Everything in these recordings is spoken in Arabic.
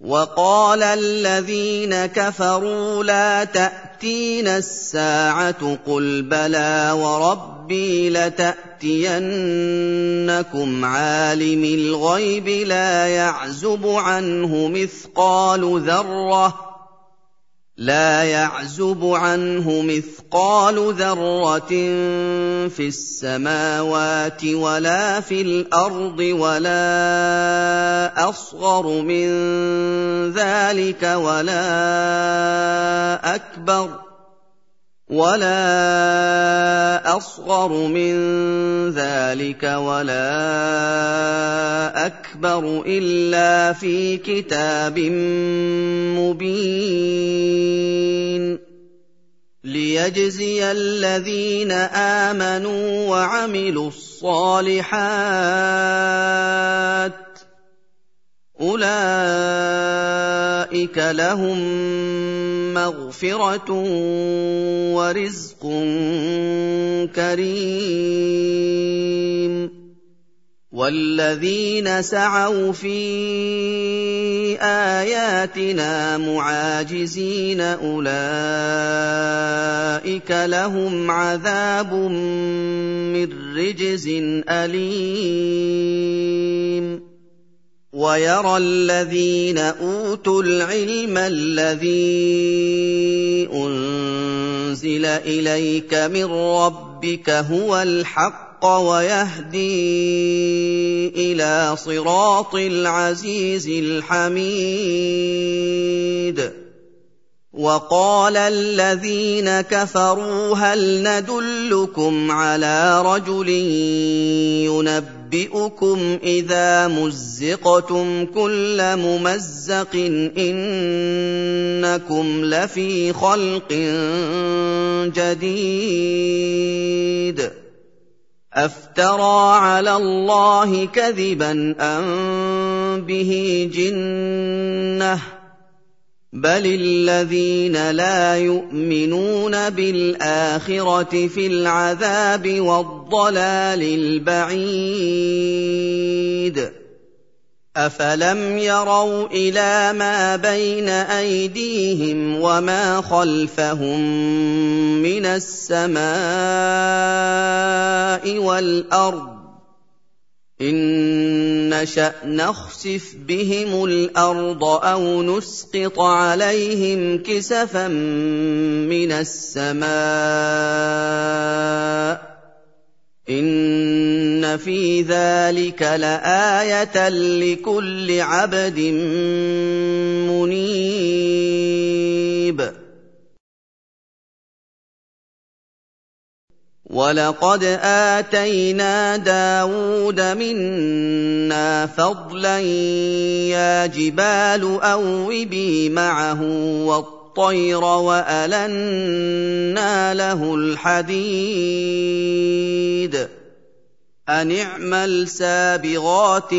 وقال الذين كفروا لا تاتينا الساعة قل بلى وربي لتأتينكم عالم الغيب لا يعزب عنه مثقال ذرة لا يعزب عنه مثقال ذرة في السماوات ولا في الأرض ولا أصغر من ذلك ولا أكبر ولا أصغر من ذلك ولا أكبر إلا في كتاب مبين ليجزي الذين آمنوا وعملوا الصالحات أولئك لهم مغفرة ورزق كريم والذين سعوا في اياتنا معاجزين اولئك لهم عذاب من رجز اليم ويرى الذين اوتوا العلم الذي انزل اليك من ربك هو الحق ويهدي إلى صراط العزيز الحميد. وقال الذين كفروا هل ندلكم على رجل ينبئ أُنَبِّئُكُمْ إِذَا مُزِّقْتُمْ كُلَّ مُمَزَّقٍ إِنَّكُمْ لَفِي خَلْقٍ جَدِيدٍ. أَفْتَرَىٰ عَلَى اللَّهِ كَذِبًا أَم بِهِ جِنَّةٌ بل الذين لا يؤمنون بالآخرة في العذاب والضلال البعيد افلم يروا إلى ما بين ايديهم وما خلفهم من السماء والارض إن نشأ نخسف بهم الأرض أو نسقط عليهم كسفا من السماء إن في ذلك لآية لكل عبد منيب وَلَقَدْ آتَيْنَا دَاوُودَ مِنَّا فَضْلًا ۖ يَا جِبَالُ أَوِّبِي مَعَهُ وَالطَّيْرَ وَأَلَنَّا لَهُ الْحَدِيدَ. أَنِ اعْمَلْ سَابِغَاتٍ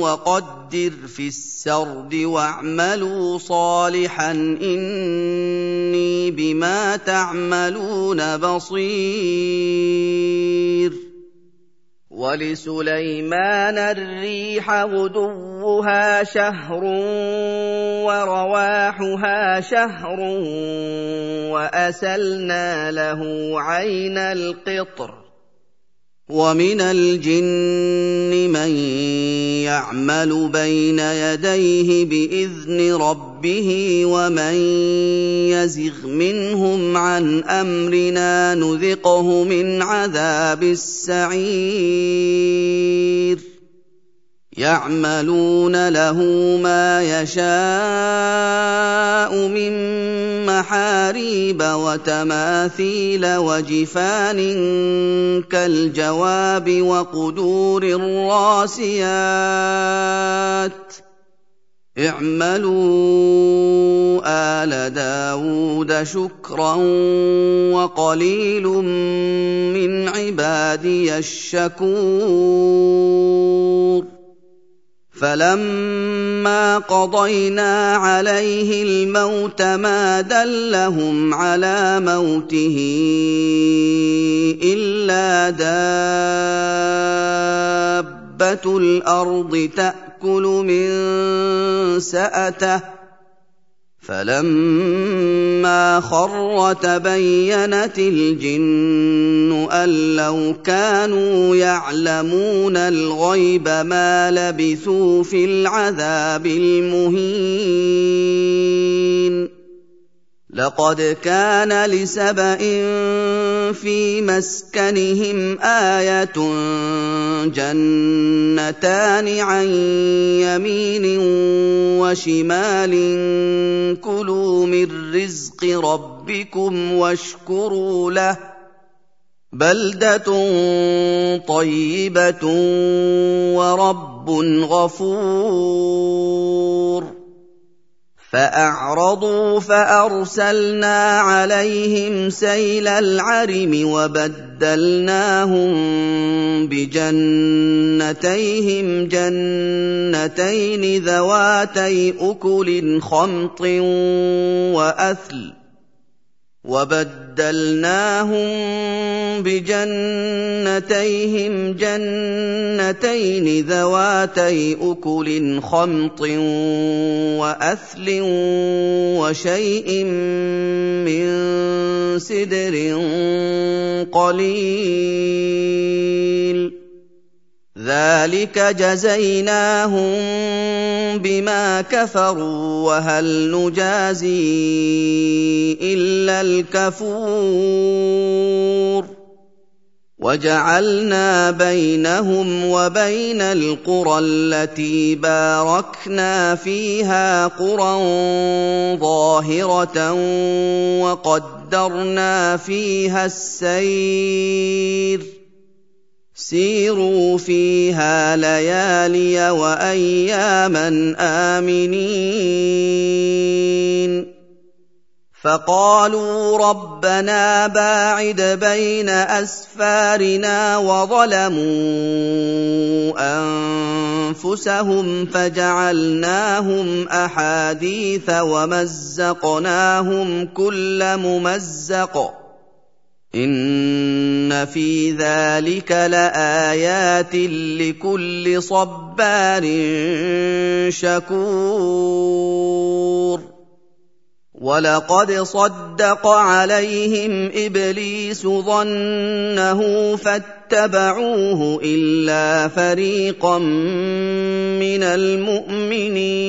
وَقَدِّرْ فِي السَّرْدِ وَاعْمَلُوا صَالِحًا إِنِّي بِمَا تَعْمَلُونَ بَصِيرٌ. وَلِسُلَيْمَانَ الرِّيحَ غُدُوُّهَا شَهْرٌ وَرَوَاحُهَا شَهْرٌ وَأَسَلْنَا لَهُ عَيْنَ الْقِطْرِ ومن الجن من يعمل بين يديه بإذن ربه ومن يزغ منهم عن أمرنا نذقه من عذاب السعير. يعملون له ما يشاء من محاريب وتماثيل وجفان كالجواب وقدور الراسيات. اعملوا آل داود شكرا وقليل من عبادي الشكور. فلما قضينا عليه الموت ما دلهم على موته الا دابه الأرض تاكل من ساته فلما خر تبينت الجن أن لو كانوا يعلمون الغيب ما لبثوا في العذاب المهين. لقد كان لسبأ في مسكنهم آية جنتان عن يمين وشمال. كلوا من رزق ربكم واشكروا له. بلدة طيبة ورب غفور. فأعرضوا فأرسلنا عليهم سيل العرم وبدلناهم بجنتيهم جنتين ذواتي أكل خمط وأثل وبدلناهم بجنتيهم جنتين ذواتي أكل خمط وأثل وشيء من سدر قليل. ذلك جزيناهم بما كفروا وهل نجازي إلا الكفور وجعلنا بينهم وبين القرى التي باركنا فيها قرى ظاهرة وقدرنا فيها السير سيروا فيها ليالي وأياما آمنين. فقالوا ربنا باعد بين أسفارنا وظلموا أنفسهم فجعلناهم أحاديث ومزقناهم كل ممزق. ان في ذلك لايات لكل صبار شكور ولقد صدق عليهم ابليس ظنه فاتبعوه الا فريقا من المؤمنين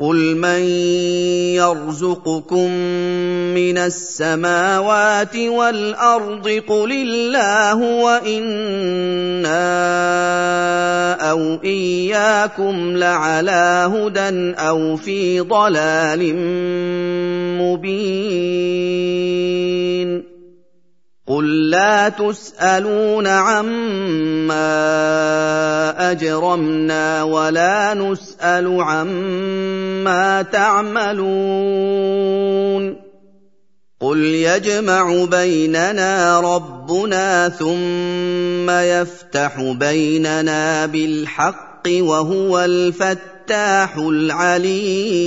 قل من يرزقكم من السماوات والارض قل الله وأنا أو اياكم لعلى هدى أو في ضلال مبين قل لا تسالون عما اجرمنا ولا نسال عما تعملون قل يجمع بيننا ربنا ثم يفتح بيننا بالحق وهو الفتاح العليم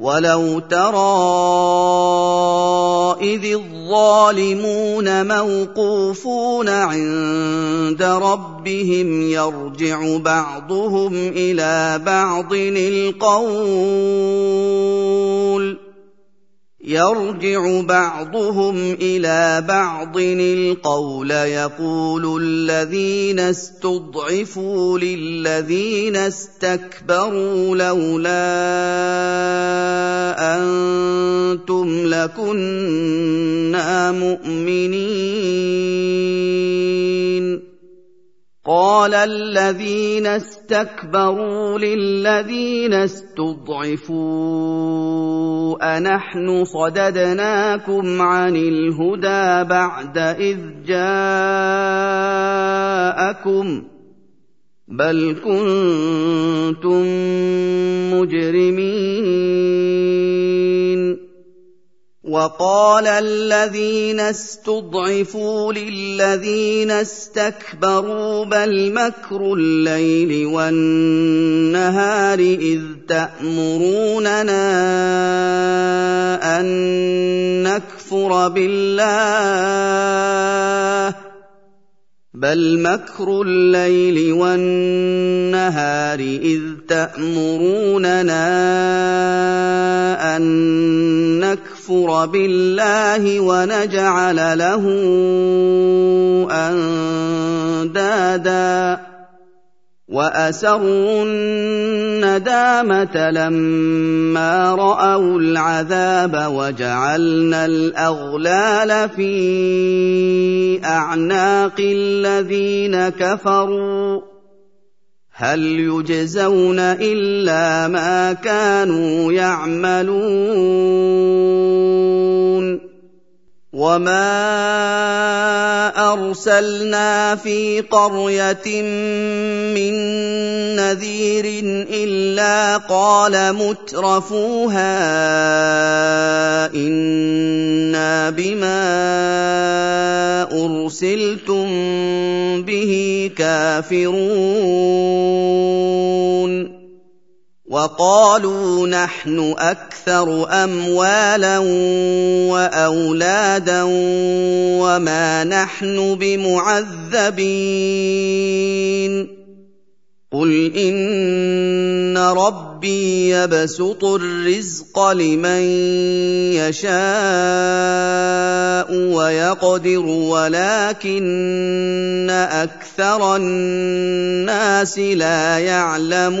ولو ترى اذ الظالمون موقوفون عند ربهم يرجع بعضهم إلى بعض القول يرجع بعضهم إلى بعض القول يقول الذين استضعفوا للذين استكبروا لولا أنتم لكنا مؤمنين. قال الذين استكبروا للذين استضعفوا أنحن صددناكم عن الهدى بعد إذ جاءكم بل كنتم مجرمين وقال الذين استضعفوا للذين استكبروا بل مكر الليل والنهار إذ تأمروننا أن نكفر بالله بل مكر الليل والنهار إذ تأمروننا أن نكفر بالله ونجعل له اندادا واسروا الندامه لما راوا العذاب وجعلنا الاغلال في اعناق الذين كفروا هل يجزون إلا ما كانوا يعملون وما ارسلنا في قريه من نذير الا قال مترفوها أنا بما ارسلتم به كافرون وقالوا نحن أكثر أموالا وأولادا وما نحن بمعذبين قل ان ربي يبسط الرزق لمن يشاء ويقدر ولكن أكثر الناس لا يعلمون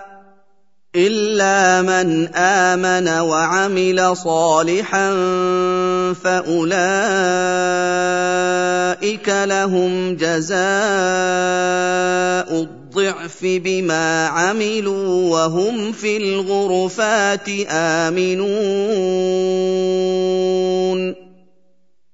إلا من آمن وعمل صالحا فأولئك لهم جزاء الضعف بما عملوا وهم في الغرفات آمنون.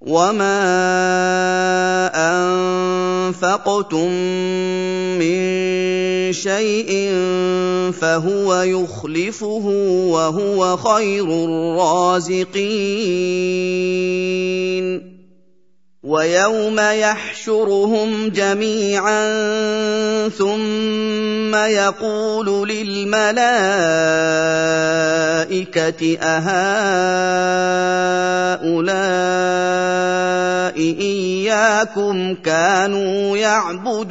وما انفقتم من شيء فهو يخلفه وهو خير الرازقين ويوم يحشرهم جميعا ثم يقول للملائكة أهؤلاء إياكم كانوا يعبدون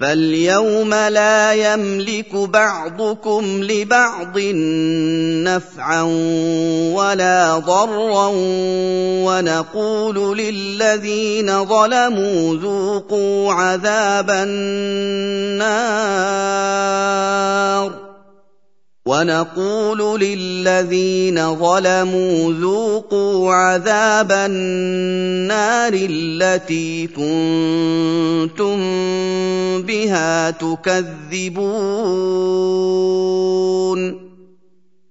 فاليوم لا يملك بعضكم لبعض نفعا ولا ضرا ونقول للذين ظلموا ذوقوا عذاب النار ونقول للذين ظلموا ذوقوا عذاب النار التي كنتم بها تكذبون.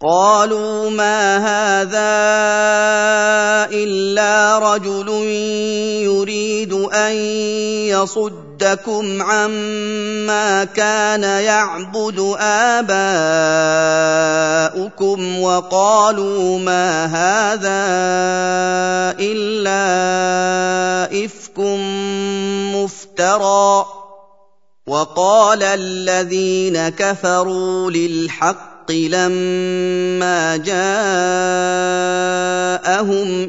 قالوا ما هذا إلا رجل يريد أن يصدكم عما كان يعبد آباؤكم وقالوا ما هذا إلا إفك مفترى وقال الذين كفروا للحق لما جاءهم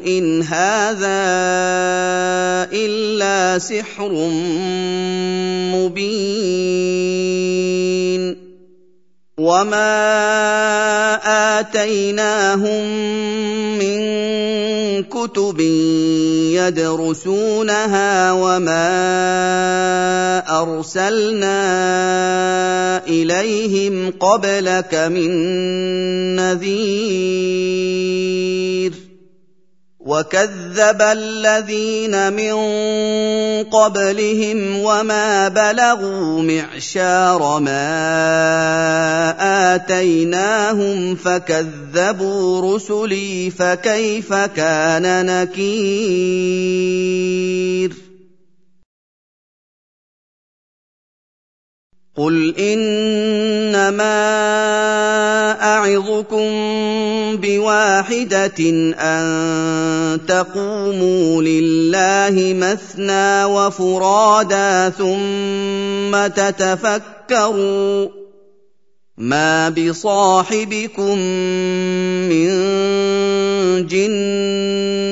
ان هذا الا سحر مبين وما اتيناهم من كتب يدرسونها وما أرسلنا إليهم قبلك من نذير وكذب الذين من قبلهم وما بلغوا معشار ما اتيناهم فكذبوا رسلي فكيف كان نكير قل انما اعظكم بواحده ان تقوموا لله مثنى وفرادا ثم تتفكروا ما بصاحبكم من جنه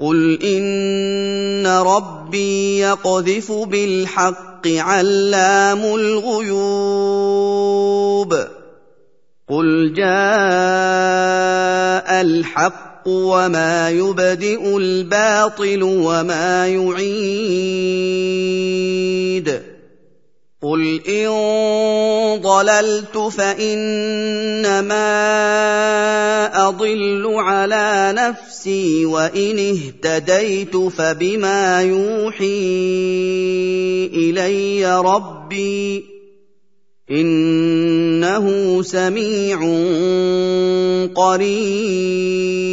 قل ان ربي يقذف بالحق علام الغيوب قل جاء الحق وما يبدئ الباطل وما يعيد قل ان ضللت فانما اضل على نفسي وان اهتديت فبما يوحي الي ربي انه سميع قريب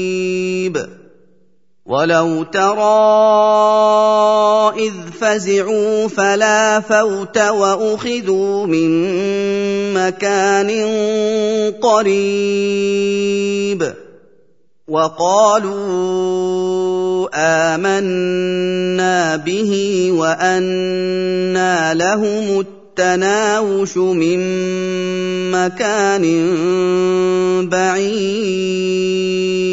ولو ترى اذ فزعوا فلا فوت واخذوا من مكان قريب وقالوا امنا به وانى لهم التناوش من مكان بعيد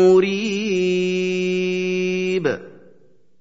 مريب